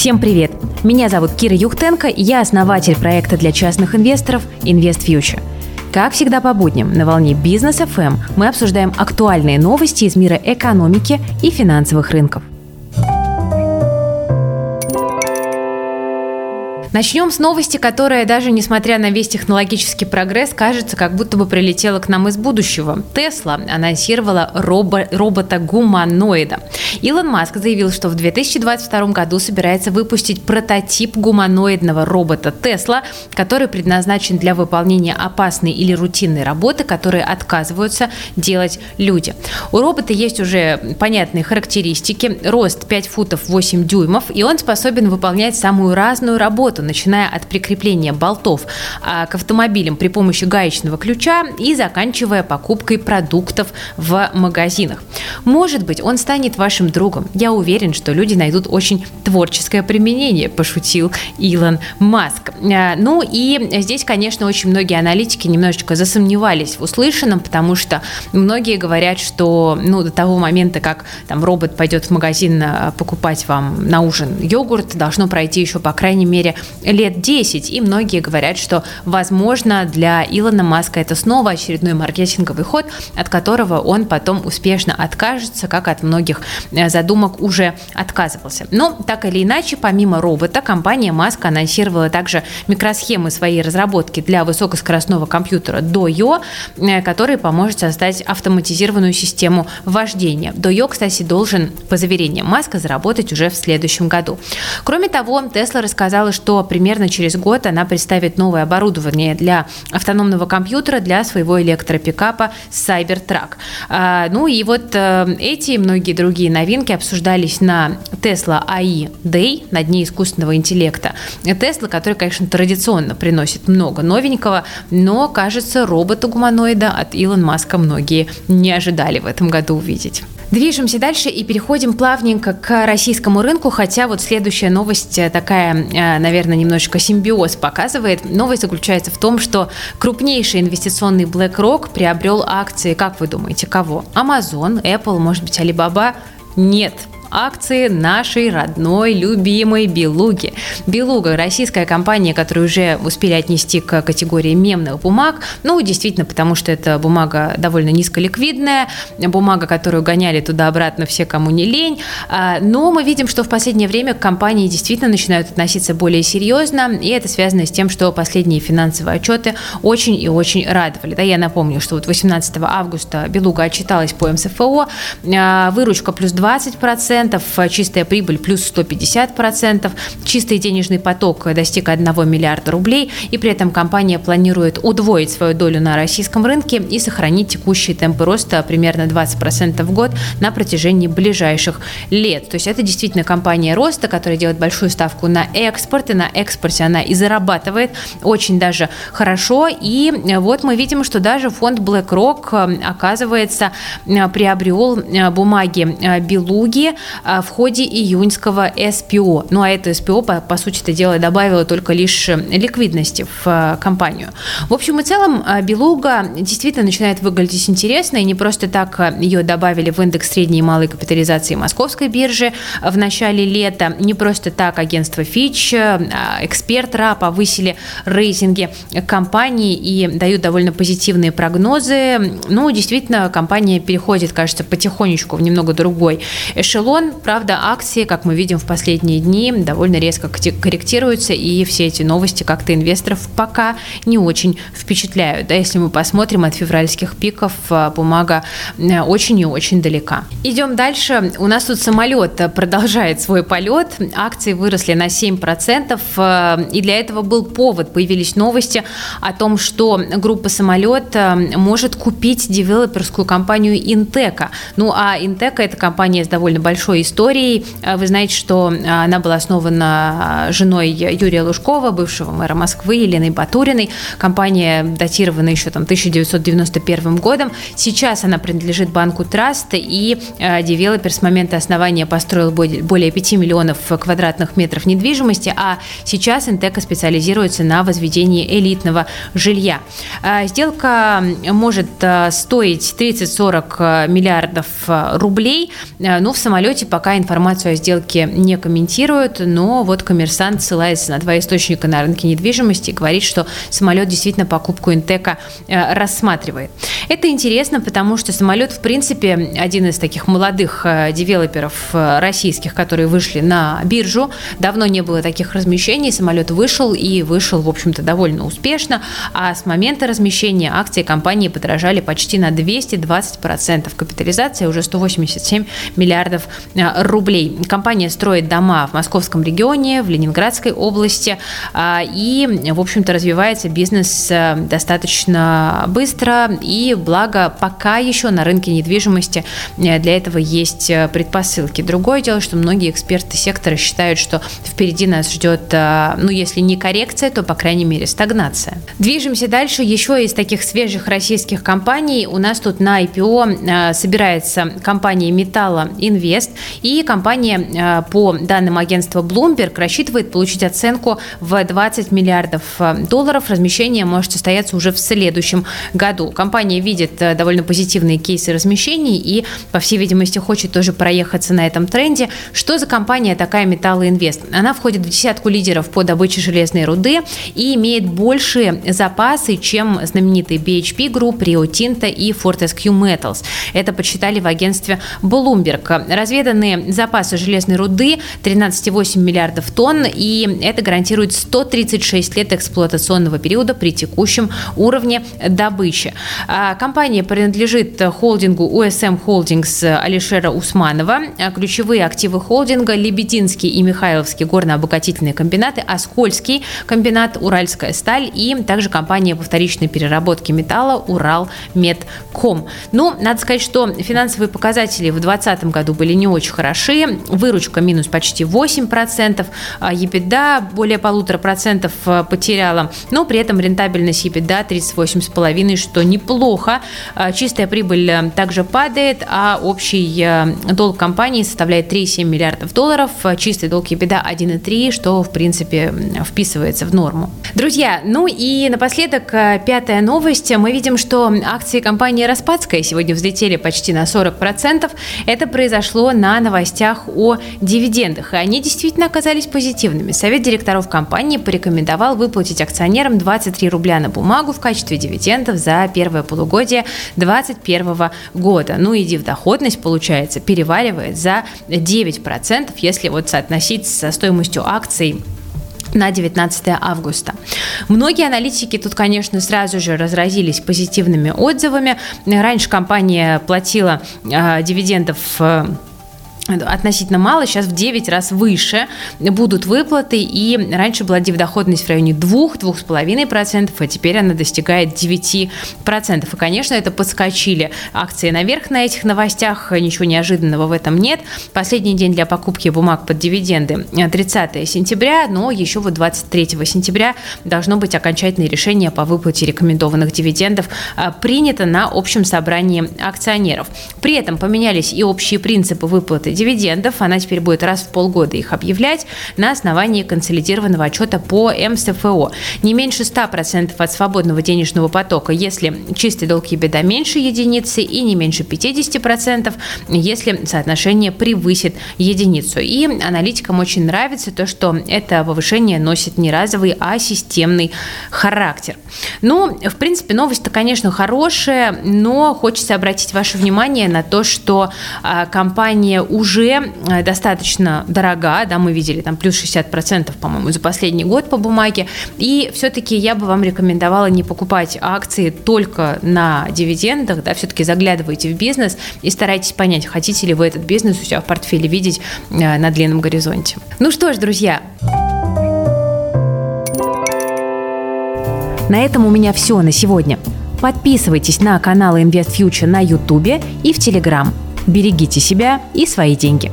Всем привет! Меня зовут Кира Юхтенко, я основатель проекта для частных инвесторов Invest Future. Как всегда по будням на волне Бизнес FM мы обсуждаем актуальные новости из мира экономики и финансовых рынков. Начнем с новости, которая даже несмотря на весь технологический прогресс, кажется, как будто бы прилетела к нам из будущего. Тесла анонсировала робо- робота-гуманоида. Илон Маск заявил, что в 2022 году собирается выпустить прототип гуманоидного робота Тесла, который предназначен для выполнения опасной или рутинной работы, которые отказываются делать люди. У робота есть уже понятные характеристики. Рост 5 футов 8 дюймов, и он способен выполнять самую разную работу, работу, начиная от прикрепления болтов а, к автомобилям при помощи гаечного ключа и заканчивая покупкой продуктов в магазинах. Может быть, он станет вашим другом. Я уверен, что люди найдут очень творческое применение, пошутил Илон Маск. А, ну и здесь, конечно, очень многие аналитики немножечко засомневались в услышанном, потому что многие говорят, что ну, до того момента, как там робот пойдет в магазин а, покупать вам на ужин йогурт, должно пройти еще, по крайней мере, лет 10. И многие говорят, что, возможно, для Илона Маска это снова очередной маркетинговый ход, от которого он потом успешно откажется, как от многих э, задумок уже отказывался. Но, так или иначе, помимо робота, компания Маска анонсировала также микросхемы своей разработки для высокоскоростного компьютера DOYO, э, который поможет создать автоматизированную систему вождения. DOYO, кстати, должен, по заверениям Маска, заработать уже в следующем году. Кроме того, Тесла рассказала, что примерно через год она представит новое оборудование для автономного компьютера для своего электропикапа Cybertruck. А, ну и вот э, эти и многие другие новинки обсуждались на Tesla AI Day, на Дне искусственного интеллекта. Tesla, который, конечно, традиционно приносит много новенького, но, кажется, робота-гуманоида от Илон Маска многие не ожидали в этом году увидеть. Движемся дальше и переходим плавненько к российскому рынку, хотя вот следующая новость э, такая, э, наверное, немножечко симбиоз показывает. Новость заключается в том, что крупнейший инвестиционный BlackRock приобрел акции, как вы думаете, кого? Amazon, Apple, может быть, Alibaba? Нет, акции нашей родной, любимой Белуги. Белуга – российская компания, которую уже успели отнести к категории мемных бумаг. Ну, действительно, потому что это бумага довольно низколиквидная, бумага, которую гоняли туда-обратно все, кому не лень. А, но мы видим, что в последнее время компании действительно начинают относиться более серьезно, и это связано с тем, что последние финансовые отчеты очень и очень радовали. Да, я напомню, что вот 18 августа Белуга отчиталась по МСФО, а, выручка плюс 20%, процентов, чистая прибыль плюс 150 процентов, чистый денежный поток достиг 1 миллиарда рублей, и при этом компания планирует удвоить свою долю на российском рынке и сохранить текущие темпы роста примерно 20 процентов в год на протяжении ближайших лет. То есть это действительно компания роста, которая делает большую ставку на экспорт, и на экспорте она и зарабатывает очень даже хорошо. И вот мы видим, что даже фонд BlackRock, оказывается, приобрел бумаги Белуги в ходе июньского СПО. Ну а это СПО, по, по сути это дело, добавило только лишь э, ликвидности в а, компанию. В общем и целом, а, Белуга действительно начинает выглядеть интересно, и не просто так ее добавили в индекс средней и малой капитализации московской биржи в начале лета, не просто так агентство Fitch, эксперт РА повысили рейтинги компании и дают довольно позитивные прогнозы. Ну, действительно, компания переходит, кажется, потихонечку в немного другой эшелон, миллион. Правда, акции, как мы видим в последние дни, довольно резко корректируются, и все эти новости как-то инвесторов пока не очень впечатляют. Да, если мы посмотрим от февральских пиков, а, бумага э, очень и очень далека. Идем дальше. У нас тут самолет продолжает свой полет. Акции выросли на 7%, э, и для этого был повод. Появились новости о том, что группа самолет э, может купить девелоперскую компанию Интека. Ну, а Интека – это компания с довольно большой большой историей. А, вы знаете, что а, она была основана а, женой Юрия Лужкова, бывшего мэра Москвы, Еленой Батуриной. Компания датирована еще там 1991 годом. Сейчас она принадлежит банку Траст, и девелопер с момента основания построил более 5 миллионов квадратных метров недвижимости, а сейчас Интека специализируется на возведении элитного жилья. Сделка может стоить 30-40 миллиардов рублей, но в самолете самолете пока информацию о сделке не комментируют, но вот коммерсант ссылается на два источника на рынке недвижимости и говорит, что самолет действительно покупку Интека э, рассматривает. Это интересно, потому что самолет, в принципе, один из таких молодых э, девелоперов э, российских, которые вышли на биржу. Давно не было таких размещений, самолет вышел и вышел, в общем-то, довольно успешно, а с момента размещения акции компании подорожали почти на 220%. Капитализация уже 187 миллиардов рублей. Компания строит дома в московском регионе, в Ленинградской области, а, и, в общем-то, развивается бизнес э, достаточно быстро, и благо пока еще на рынке недвижимости э, для этого есть предпосылки. Другое дело, что многие эксперты сектора считают, что впереди нас ждет, ну, если не коррекция, то, по крайней мере, стагнация. Движемся дальше. Еще из таких свежих российских компаний у нас тут на IPO собирается компания Металла Инвест. И компания, э, по данным агентства Bloomberg, рассчитывает получить оценку в 20 миллиардов э, долларов. Размещение может состояться уже в следующем году. Компания видит э, довольно позитивные кейсы размещений и, по всей видимости, хочет тоже проехаться на этом тренде. Что за компания такая Металла Инвест? Она входит в десятку лидеров по добыче железной руды и имеет большие запасы, чем знаменитые BHP Group, Rio Tinto и Fortescue Metals. Это подсчитали в агентстве Bloomberg. Разведанные запасы железной руды 13,8 миллиардов тонн, и это гарантирует 136 лет эксплуатационного периода при текущем уровне добычи. А, компания принадлежит холдингу USM Holdings Алишера Усманова. А, ключевые активы холдинга – Лебединский и Михайловский горно-обогатительные комбинаты, Оскольский комбинат, Уральская сталь и также компания по вторичной переработке металла Урал Медком. Ну, надо сказать, что финансовые показатели в 2020 году были не очень хороши. Выручка минус почти 8%, а EBITDA более полутора процентов э, потеряла, но при этом рентабельность EBITDA 38,5%, что неплохо. А, чистая прибыль э, также падает, а общий э, долг компании составляет 3,7 миллиардов долларов, чистый долг EBITDA 1,3, что в принципе вписывается в норму. Друзья, ну и напоследок пятая новость. Мы видим, что акции компании Распадская сегодня взлетели почти на 40%. Это произошло на новостях о дивидендах, и они действительно оказались позитивными. Совет директоров компании порекомендовал выплатить акционерам 23 рубля на бумагу в качестве дивидендов за первое полугодие 2021 года. Ну и дивдоходность, получается, переваривает за 9%, если вот соотносить со стоимостью акций на 19 августа. Многие аналитики тут, конечно, сразу же разразились позитивными отзывами. Раньше компания платила э, дивидендов э, относительно мало, сейчас в 9 раз выше будут выплаты, и раньше была дивдоходность в районе 2-2,5%, а теперь она достигает 9%. И, конечно, это подскочили акции наверх на этих новостях, ничего неожиданного в этом нет. Последний день для покупки бумаг под дивиденды 30 сентября, но еще вот 23 сентября должно быть окончательное решение по выплате рекомендованных дивидендов а, принято на общем собрании акционеров. При этом поменялись и общие принципы выплаты дивидендов. Она теперь будет раз в полгода их объявлять на основании консолидированного отчета по МСФО. Не меньше 100% от свободного денежного потока, если чистый долг беда меньше единицы, и не меньше 50%, если соотношение превысит единицу. И аналитикам очень нравится то, что это повышение носит не разовый, а системный характер. Ну, в принципе, новость-то, конечно, хорошая, но хочется обратить ваше внимание на то, что а, компания уже уже э, достаточно дорога, да, мы видели там плюс 60%, по-моему, за последний год по бумаге, и все-таки я бы вам рекомендовала не покупать акции только на дивидендах, да, все-таки заглядывайте в бизнес и старайтесь понять, хотите ли вы этот бизнес у себя в портфеле видеть э, на длинном горизонте. Ну что ж, друзья, на этом у меня все на сегодня. Подписывайтесь на канал Invest Future на YouTube и в Telegram – Берегите себя и свои деньги.